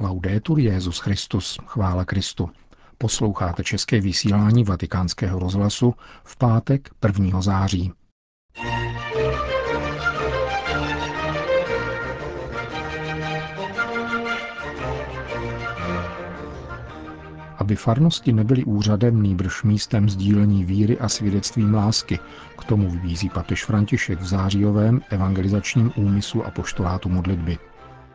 Laudetur Jezus Christus, chvála Kristu. Posloucháte české vysílání Vatikánského rozhlasu v pátek 1. září. aby farnosti nebyly úřadem nýbrž místem sdílení víry a svědectvím lásky. K tomu vybízí papež František v zářijovém evangelizačním úmyslu a poštolátu modlitby.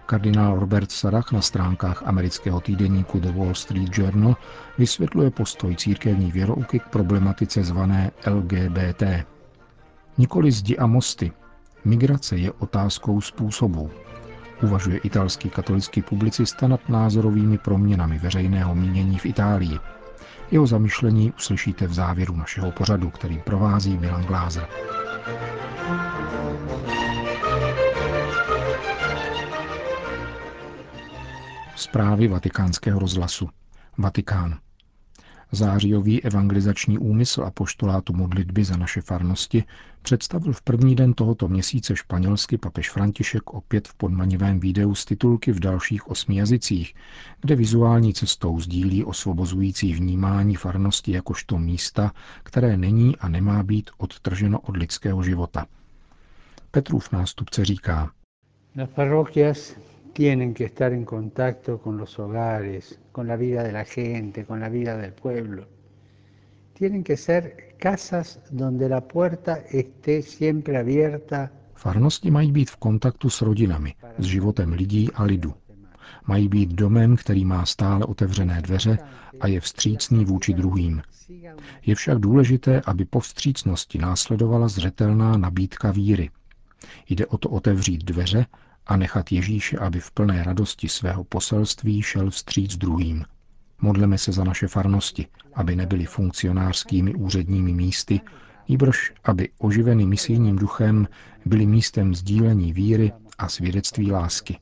Kardinál Robert Sarach na stránkách amerického týdeníku The Wall Street Journal vysvětluje postoj církevní věrouky k problematice zvané LGBT. Nikoli zdi a mosty. Migrace je otázkou způsobů, uvažuje italský katolický publicista nad názorovými proměnami veřejného mínění v Itálii. Jeho zamyšlení uslyšíte v závěru našeho pořadu, který provází Milan Glázer. Zprávy vatikánského rozhlasu. Vatikán. Zářijový evangelizační úmysl a poštolátu modlitby za naše farnosti představil v první den tohoto měsíce španělsky papež František opět v podmanivém videu z titulky v dalších osmi jazycích, kde vizuální cestou sdílí osvobozující vnímání farnosti jakožto místa, které není a nemá být odtrženo od lidského života. Petrův nástupce říká, tienen que estar en contacto con los hogares, con la vida de la gente, con la vida del pueblo. Tienen que ser casas donde la puerta esté siempre abierta. Farnosti mají být v kontaktu s rodinami, s životem lidí a lidu. Mají být domem, který má stále otevřené dveře a je vstřícný vůči druhým. Je však důležité, aby po vstřícnosti následovala zřetelná nabídka víry. Jde o to otevřít dveře a nechat Ježíše, aby v plné radosti svého poselství šel vstříc druhým. Modleme se za naše farnosti, aby nebyly funkcionářskými úředními místy, nýbrž aby oživeny misijním duchem byly místem sdílení víry a svědectví lásky.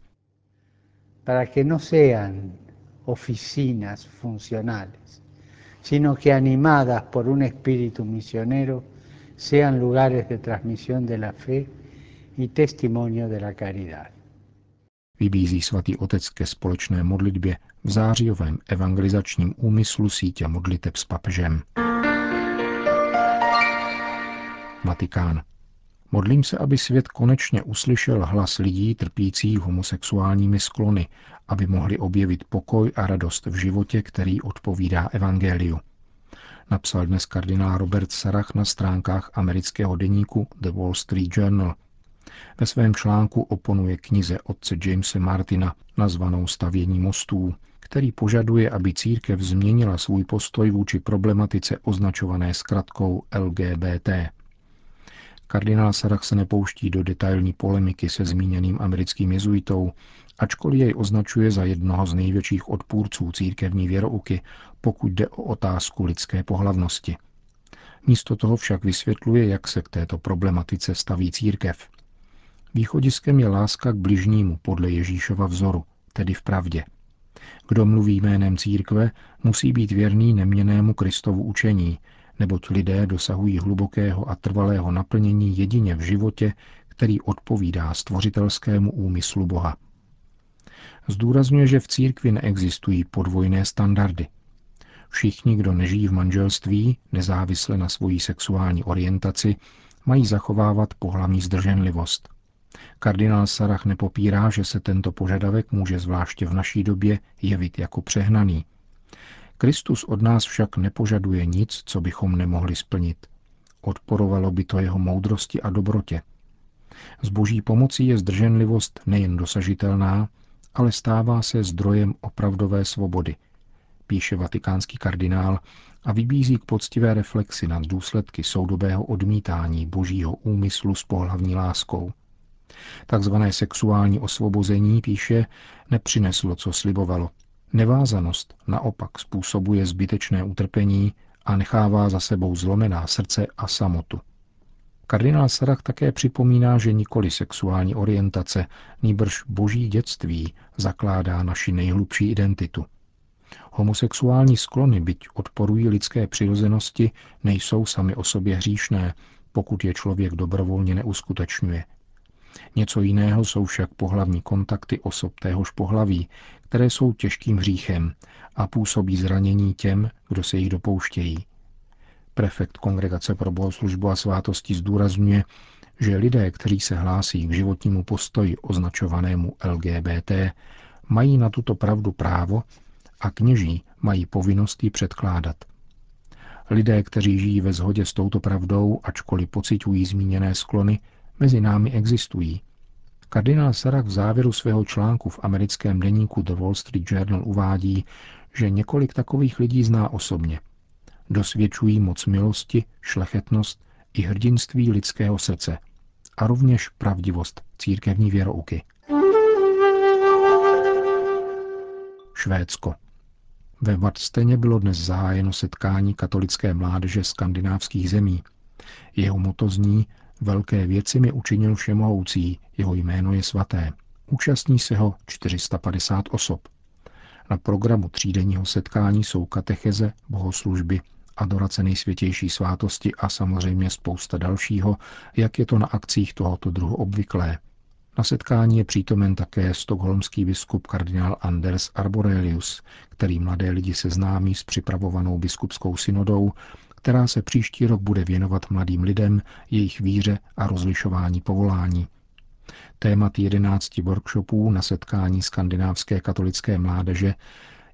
Para que no sean oficinas funcionales, sino que animadas por un espíritu misionero sean lugares de transmisión de la fe y testimonio de la caridad vybízí svatý otec ke společné modlitbě v zářijovém evangelizačním úmyslu sítě modliteb s papežem. Vatikán. Modlím se, aby svět konečně uslyšel hlas lidí trpících homosexuálními sklony, aby mohli objevit pokoj a radost v životě, který odpovídá evangeliu. Napsal dnes kardinál Robert Sarach na stránkách amerického deníku The Wall Street Journal – ve svém článku oponuje knize otce Jamese Martina nazvanou Stavění mostů, který požaduje, aby církev změnila svůj postoj vůči problematice označované zkratkou LGBT. Kardinál Sarach se nepouští do detailní polemiky se zmíněným americkým jezuitou, ačkoliv jej označuje za jednoho z největších odpůrců církevní věrouky, pokud jde o otázku lidské pohlavnosti. Místo toho však vysvětluje, jak se k této problematice staví církev. Východiskem je láska k bližnímu podle Ježíšova vzoru, tedy v pravdě. Kdo mluví jménem církve, musí být věrný neměnému Kristovu učení, neboť lidé dosahují hlubokého a trvalého naplnění jedině v životě, který odpovídá stvořitelskému úmyslu Boha. Zdůrazňuje, že v církvi neexistují podvojné standardy. Všichni, kdo nežijí v manželství, nezávisle na svojí sexuální orientaci, mají zachovávat pohlavní zdrženlivost. Kardinál Sarach nepopírá, že se tento požadavek může zvláště v naší době jevit jako přehnaný. Kristus od nás však nepožaduje nic, co bychom nemohli splnit. Odporovalo by to jeho moudrosti a dobrotě. Z boží pomocí je zdrženlivost nejen dosažitelná, ale stává se zdrojem opravdové svobody, píše vatikánský kardinál a vybízí k poctivé reflexi nad důsledky soudobého odmítání božího úmyslu s pohlavní láskou. Takzvané sexuální osvobození, píše, nepřineslo, co slibovalo. Nevázanost naopak způsobuje zbytečné utrpení a nechává za sebou zlomená srdce a samotu. Kardinál Sarach také připomíná, že nikoli sexuální orientace, nýbrž boží dětství zakládá naši nejhlubší identitu. Homosexuální sklony, byť odporují lidské přirozenosti, nejsou sami o sobě hříšné, pokud je člověk dobrovolně neuskutečňuje – Něco jiného jsou však pohlavní kontakty osob téhož pohlaví, které jsou těžkým hříchem a působí zranění těm, kdo se jich dopouštějí. Prefekt Kongregace pro bohoslužbu a svátosti zdůrazňuje, že lidé, kteří se hlásí k životnímu postoji označovanému LGBT, mají na tuto pravdu právo a kněží mají povinnost ji předkládat. Lidé, kteří žijí ve shodě s touto pravdou, ačkoliv pocitují zmíněné sklony, mezi námi existují. Kardinál Sarah v závěru svého článku v americkém deníku The Wall Street Journal uvádí, že několik takových lidí zná osobně. Dosvědčují moc milosti, šlechetnost i hrdinství lidského srdce a rovněž pravdivost církevní věrouky. Švédsko. Ve Vadsteně bylo dnes zahájeno setkání katolické mládeže skandinávských zemí. Jeho moto zní Velké věci mi učinil všemohoucí, jeho jméno je svaté. Účastní se ho 450 osob. Na programu třídenního setkání jsou katecheze, bohoslužby, adorace nejsvětější svátosti a samozřejmě spousta dalšího, jak je to na akcích tohoto druhu obvyklé. Na setkání je přítomen také stokholmský biskup kardinál Anders Arborelius, který mladé lidi seznámí s připravovanou biskupskou synodou, která se příští rok bude věnovat mladým lidem, jejich víře a rozlišování povolání. Témat jedenácti workshopů na setkání skandinávské katolické mládeže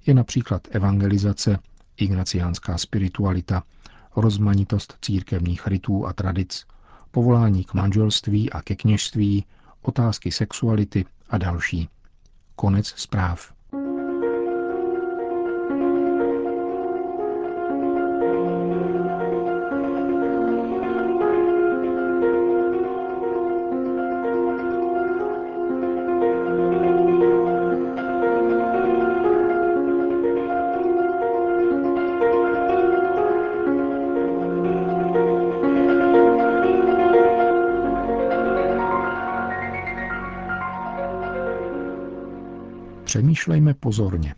je například evangelizace, ignaciánská spiritualita, rozmanitost církevních rytů a tradic, povolání k manželství a ke kněžství, otázky sexuality a další. Konec zpráv. Přemýšlejme pozorně.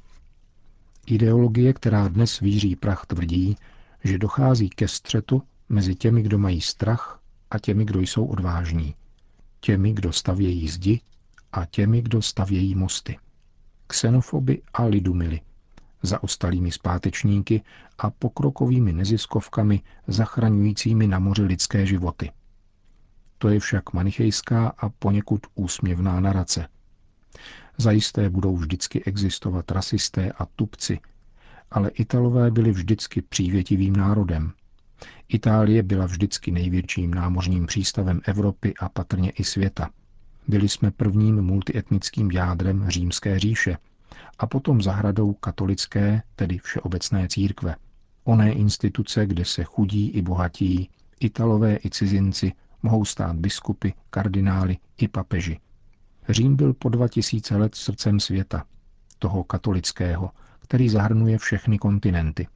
Ideologie, která dnes víří prach, tvrdí, že dochází ke střetu mezi těmi, kdo mají strach a těmi, kdo jsou odvážní. Těmi, kdo stavějí zdi a těmi, kdo stavějí mosty. Xenofoby a lidumily. Zaostalými zpátečníky a pokrokovými neziskovkami zachraňujícími na moři lidské životy. To je však manichejská a poněkud úsměvná narace. Zajisté budou vždycky existovat rasisté a tupci, ale Italové byli vždycky přívětivým národem. Itálie byla vždycky největším námořním přístavem Evropy a patrně i světa. Byli jsme prvním multietnickým jádrem římské říše a potom zahradou katolické, tedy všeobecné církve. Oné instituce, kde se chudí i bohatí, Italové i cizinci mohou stát biskupy, kardinály i papeži. Řím byl po dva tisíce let srdcem světa, toho katolického, který zahrnuje všechny kontinenty.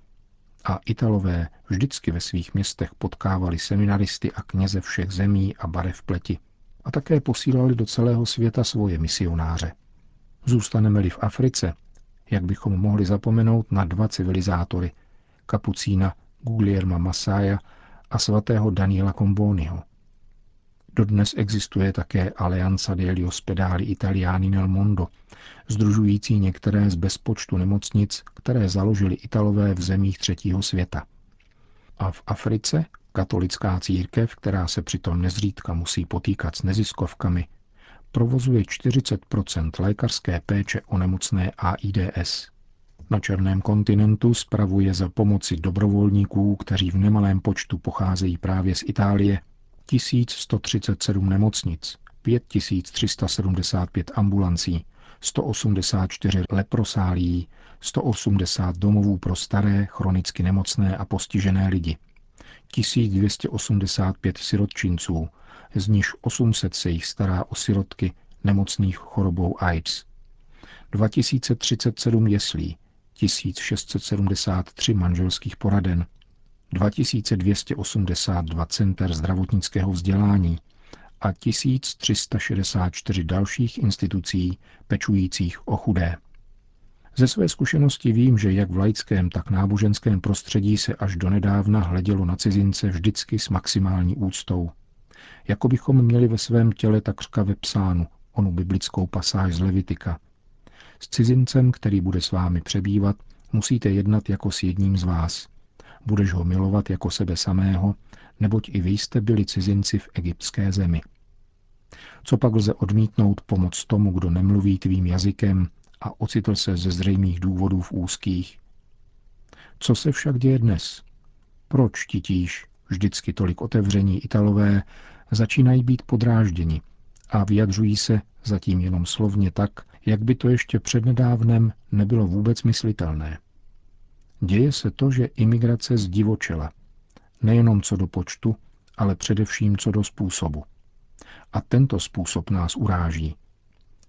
A Italové vždycky ve svých městech potkávali seminaristy a kněze všech zemí a barev pleti. A také posílali do celého světa svoje misionáře. Zůstaneme-li v Africe, jak bychom mohli zapomenout na dva civilizátory, kapucína Guglielma Massaia a svatého Daniela Comboniho. Dodnes existuje také Alianza degli Ospedali Italiani nel Mondo, združující některé z bezpočtu nemocnic, které založili Italové v zemích třetího světa. A v Africe katolická církev, která se přitom nezřídka musí potýkat s neziskovkami, provozuje 40% lékařské péče o nemocné AIDS. Na černém kontinentu spravuje za pomoci dobrovolníků, kteří v nemalém počtu pocházejí právě z Itálie, 1137 nemocnic, 5375 ambulancí, 184 leprosálí, 180 domovů pro staré, chronicky nemocné a postižené lidi, 1285 sirotčinců, z nichž 800 se jich stará o sirotky nemocných chorobou AIDS, 2037 jeslí, 1673 manželských poraden, 2282 center zdravotnického vzdělání a 1364 dalších institucí pečujících o chudé. Ze své zkušenosti vím, že jak v laickém, tak náboženském prostředí se až donedávna hledělo na cizince vždycky s maximální úctou. Jako bychom měli ve svém těle takřka vepsánu onu biblickou pasáž z Levitika. S cizincem, který bude s vámi přebývat, musíte jednat jako s jedním z vás. Budeš ho milovat jako sebe samého, neboť i vy jste byli cizinci v egyptské zemi. Co pak lze odmítnout pomoc tomu, kdo nemluví tvým jazykem a ocitl se ze zřejmých důvodů v úzkých? Co se však děje dnes? Proč titíž, vždycky tolik otevření Italové, začínají být podrážděni a vyjadřují se zatím jenom slovně tak, jak by to ještě přednedávnem nebylo vůbec myslitelné. Děje se to, že imigrace zdivočela, nejenom co do počtu, ale především co do způsobu. A tento způsob nás uráží.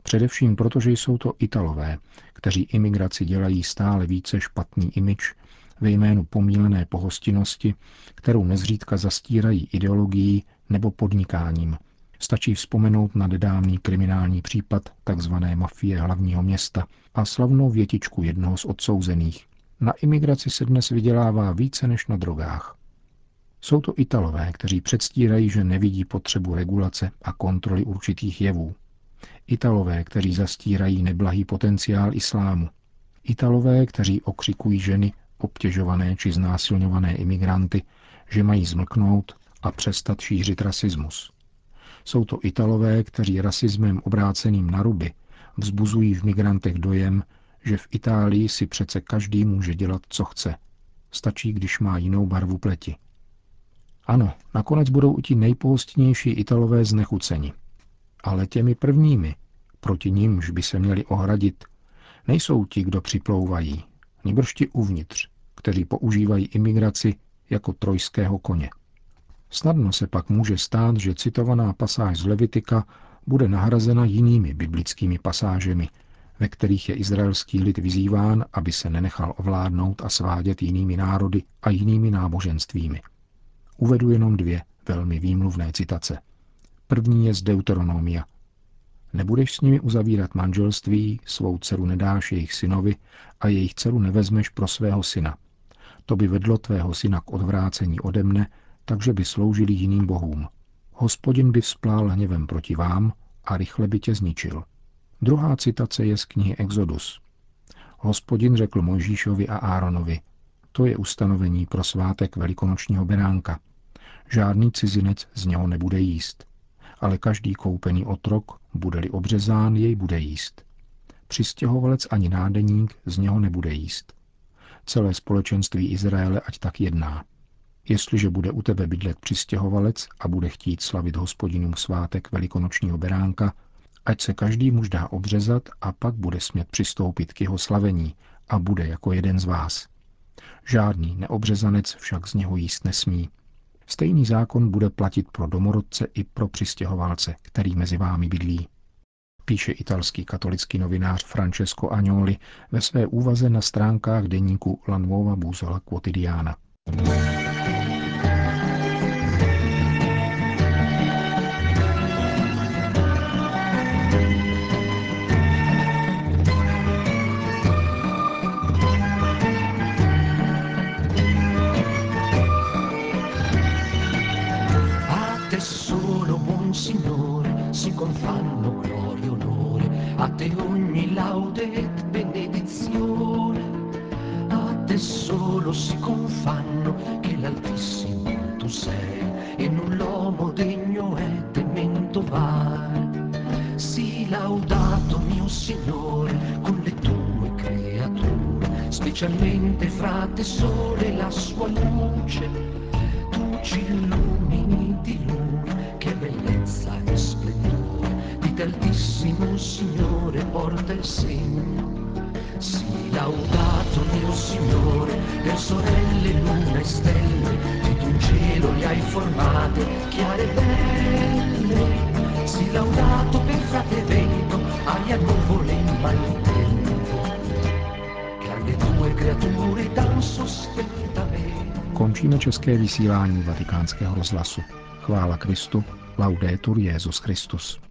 Především proto, že jsou to Italové, kteří imigraci dělají stále více špatný imič ve jménu pomílené pohostinnosti, kterou nezřídka zastírají ideologií nebo podnikáním. Stačí vzpomenout na nedávný kriminální případ tzv. mafie hlavního města a slavnou větičku jednoho z odsouzených. Na imigraci se dnes vydělává více než na drogách. Jsou to Italové, kteří předstírají, že nevidí potřebu regulace a kontroly určitých jevů. Italové, kteří zastírají neblahý potenciál islámu. Italové, kteří okřikují ženy, obtěžované či znásilňované imigranty, že mají zmlknout a přestat šířit rasismus. Jsou to Italové, kteří rasismem obráceným na ruby vzbuzují v migrantech dojem, že v Itálii si přece každý může dělat, co chce. Stačí, když má jinou barvu pleti. Ano, nakonec budou i ti nejpohostnější Italové znechuceni. Ale těmi prvními, proti nímž by se měli ohradit, nejsou ti, kdo připlouvají, nýbrž ti uvnitř, kteří používají imigraci jako trojského koně. Snadno se pak může stát, že citovaná pasáž z Levitika bude nahrazena jinými biblickými pasážemi, ve kterých je izraelský lid vyzýván, aby se nenechal ovládnout a svádět jinými národy a jinými náboženstvími. Uvedu jenom dvě velmi výmluvné citace. První je z Deuteronomia. Nebudeš s nimi uzavírat manželství, svou dceru nedáš jejich synovi a jejich dceru nevezmeš pro svého syna. To by vedlo tvého syna k odvrácení ode mne, takže by sloužili jiným bohům. Hospodin by vzplál hněvem proti vám a rychle by tě zničil. Druhá citace je z knihy Exodus. Hospodin řekl Mojžíšovi a Áronovi, to je ustanovení pro svátek velikonočního beránka. Žádný cizinec z něho nebude jíst, ale každý koupený otrok, bude-li obřezán, jej bude jíst. Přistěhovalec ani nádeník z něho nebude jíst. Celé společenství Izraele ať tak jedná. Jestliže bude u tebe bydlet přistěhovalec a bude chtít slavit hospodinům svátek velikonočního beránka, ať se každý muž dá obřezat a pak bude smět přistoupit k jeho slavení a bude jako jeden z vás. Žádný neobřezanec však z něho jíst nesmí. Stejný zákon bude platit pro domorodce i pro přistěhovalce, který mezi vámi bydlí. Píše italský katolický novinář Francesco Agnoli ve své úvaze na stránkách deníku La Nuova Busola Confanno gloria e onore, a te ogni laude e benedizione, a te solo si confanno che l'Altissimo tu sei, e non l'uomo degno è temento var. Sii laudato mio Signore con le tue creature, specialmente fra te sole la sua luce, tu ci illumini di lui, che bellezza e splendore altissimo Signore porta il segno. Sii laudato mio Signore, per sorelle, luna e stelle, che tu in cielo le hai formate, chiare e belle. Sii laudato per frate vento, aria nuvole in maltempo, che alle tue creature dan sostentamento. Končíme české vysílání vatikánského rozhlasu. Chvála Kristu, laudetur Jezus Christus.